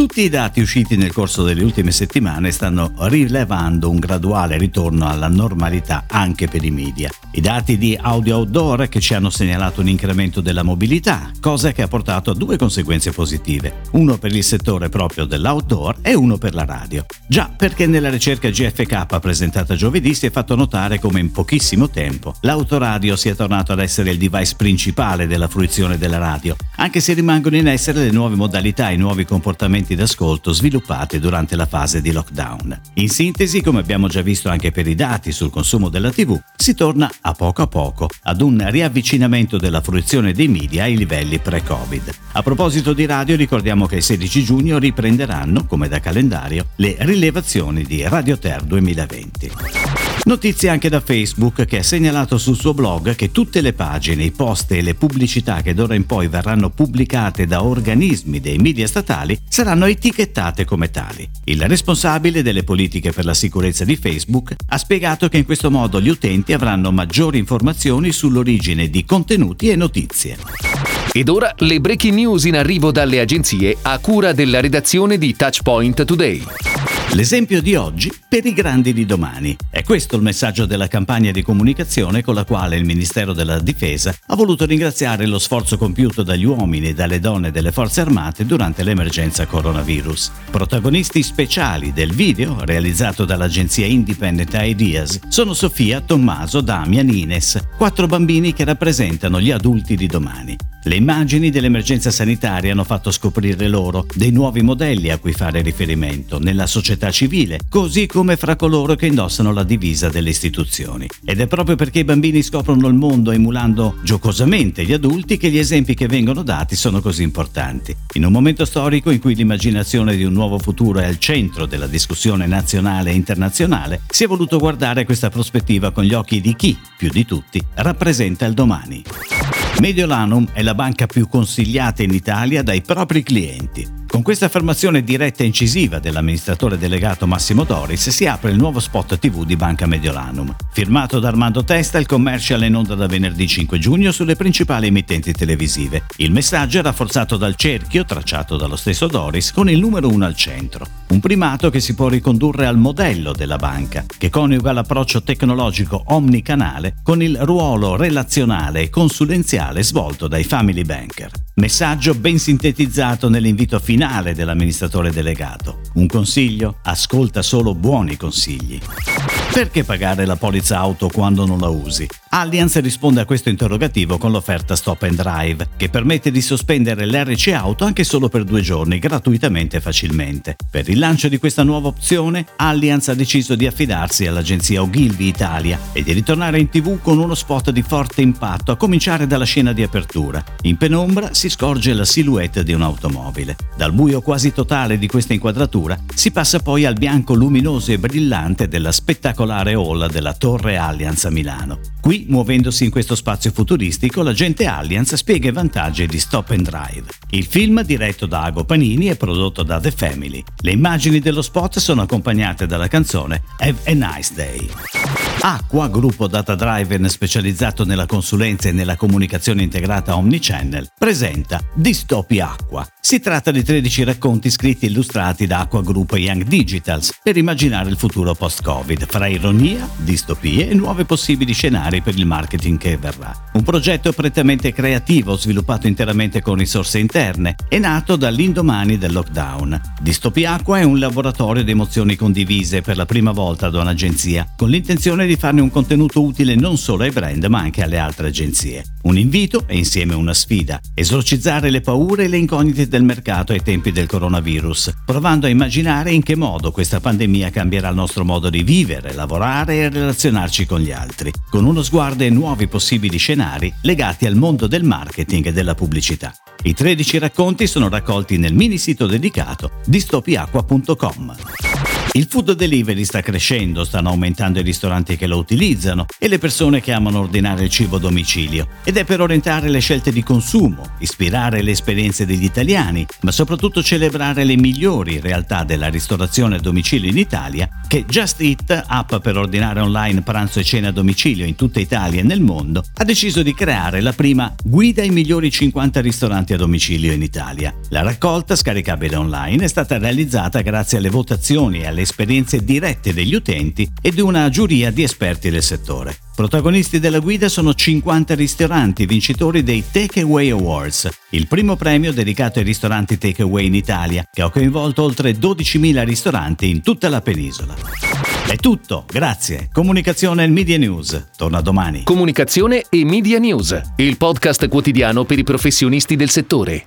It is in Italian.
Tutti i dati usciti nel corso delle ultime settimane stanno rilevando un graduale ritorno alla normalità anche per i media. I dati di Audio Outdoor che ci hanno segnalato un incremento della mobilità, cosa che ha portato a due conseguenze positive, uno per il settore proprio dell'outdoor e uno per la radio. Già perché nella ricerca GFK presentata giovedì si è fatto notare come in pochissimo tempo l'autoradio sia tornato ad essere il device principale della fruizione della radio, anche se rimangono in essere le nuove modalità e i nuovi comportamenti strumenti d'ascolto sviluppati durante la fase di lockdown. In sintesi, come abbiamo già visto anche per i dati sul consumo della TV, si torna a poco a poco ad un riavvicinamento della fruizione dei media ai livelli pre-Covid. A proposito di radio, ricordiamo che il 16 giugno riprenderanno, come da calendario, le rilevazioni di Radio Ter 2020. Notizie anche da Facebook che ha segnalato sul suo blog che tutte le pagine, i post e le pubblicità che d'ora in poi verranno pubblicate da organismi dei media statali saranno etichettate come tali. Il responsabile delle politiche per la sicurezza di Facebook ha spiegato che in questo modo gli utenti avranno maggiori informazioni sull'origine di contenuti e notizie. Ed ora le breaking news in arrivo dalle agenzie a cura della redazione di Touchpoint Today. L'esempio di oggi per i grandi di domani. È questo il messaggio della campagna di comunicazione con la quale il Ministero della Difesa ha voluto ringraziare lo sforzo compiuto dagli uomini e dalle donne delle forze armate durante l'emergenza coronavirus. Protagonisti speciali del video, realizzato dall'agenzia Independent Ideas, sono Sofia, Tommaso, Damian, Ines, quattro bambini che rappresentano gli adulti di domani. Le immagini dell'emergenza sanitaria hanno fatto scoprire loro dei nuovi modelli a cui fare riferimento nella società civile, così come fra coloro che indossano la divisa delle istituzioni. Ed è proprio perché i bambini scoprono il mondo emulando giocosamente gli adulti che gli esempi che vengono dati sono così importanti. In un momento storico in cui l'immaginazione di un nuovo futuro è al centro della discussione nazionale e internazionale, si è voluto guardare questa prospettiva con gli occhi di chi, più di tutti, rappresenta il domani. Mediolanum è la banca più consigliata in Italia dai propri clienti. Con questa affermazione diretta e incisiva dell'amministratore delegato Massimo Doris si apre il nuovo spot TV di Banca Mediolanum. Firmato da Armando Testa, il commercial è in onda da venerdì 5 giugno sulle principali emittenti televisive. Il messaggio è rafforzato dal cerchio, tracciato dallo stesso Doris, con il numero 1 al centro. Un primato che si può ricondurre al modello della banca, che coniuga l'approccio tecnologico omnicanale con il ruolo relazionale e consulenziale svolto dai family banker. Messaggio ben sintetizzato nell'invito finale dell'amministratore delegato. Un consiglio? Ascolta solo buoni consigli. Perché pagare la polizza auto quando non la usi? Allianz risponde a questo interrogativo con l'offerta Stop and Drive, che permette di sospendere l'RC auto anche solo per due giorni, gratuitamente e facilmente. Per il lancio di questa nuova opzione, Allianz ha deciso di affidarsi all'agenzia Ogilvy Italia e di ritornare in tv con uno spot di forte impatto, a cominciare dalla scena di apertura. In penombra si scorge la silhouette di un'automobile. Dal buio quasi totale di questa inquadratura si passa poi al bianco luminoso e brillante della spettacolare hall della Torre Allianz a Milano. Qui, muovendosi in questo spazio futuristico, l'agente Allianz spiega i vantaggi di Stop and Drive. Il film, diretto da Ago Panini, è prodotto da The Family. Le immagini dello spot sono accompagnate dalla canzone Have a Nice Day. Acqua, gruppo data driven specializzato nella consulenza e nella comunicazione integrata omnichannel, presenta Distopia Acqua. Si tratta di 13 racconti scritti e illustrati da Acqua Group Young Digitals per immaginare il futuro post-Covid, fra ironia, distopie e nuovi possibili scenari per il marketing che verrà. Un progetto prettamente creativo, sviluppato interamente con risorse interne, è nato dall'indomani del lockdown. Distopia Acqua è un laboratorio di emozioni condivise per la prima volta da un'agenzia, con l'intenzione di farne un contenuto utile non solo ai brand ma anche alle altre agenzie. Un invito e insieme una sfida, esorcizzare le paure e le incognite del mercato ai tempi del coronavirus, provando a immaginare in che modo questa pandemia cambierà il nostro modo di vivere, lavorare e relazionarci con gli altri, con uno sguardo ai nuovi possibili scenari legati al mondo del marketing e della pubblicità. I 13 racconti sono raccolti nel mini sito dedicato distopiacqua.com. Il food delivery sta crescendo, stanno aumentando i ristoranti che lo utilizzano e le persone che amano ordinare il cibo a domicilio. Ed è per orientare le scelte di consumo, ispirare le esperienze degli italiani, ma soprattutto celebrare le migliori realtà della ristorazione a domicilio in Italia, che Just Eat, app per ordinare online pranzo e cena a domicilio in tutta Italia e nel mondo, ha deciso di creare la prima guida ai migliori 50 ristoranti a domicilio in Italia. La raccolta, scaricabile online, è stata realizzata grazie alle votazioni e alle esperienze dirette degli utenti e di una giuria di esperti del settore. Protagonisti della guida sono 50 ristoranti vincitori dei Takeaway Awards, il primo premio dedicato ai ristoranti takeaway in Italia, che ha coinvolto oltre 12.000 ristoranti in tutta la penisola. È tutto, grazie. Comunicazione e Media News. Torna domani. Comunicazione e Media News, il podcast quotidiano per i professionisti del settore.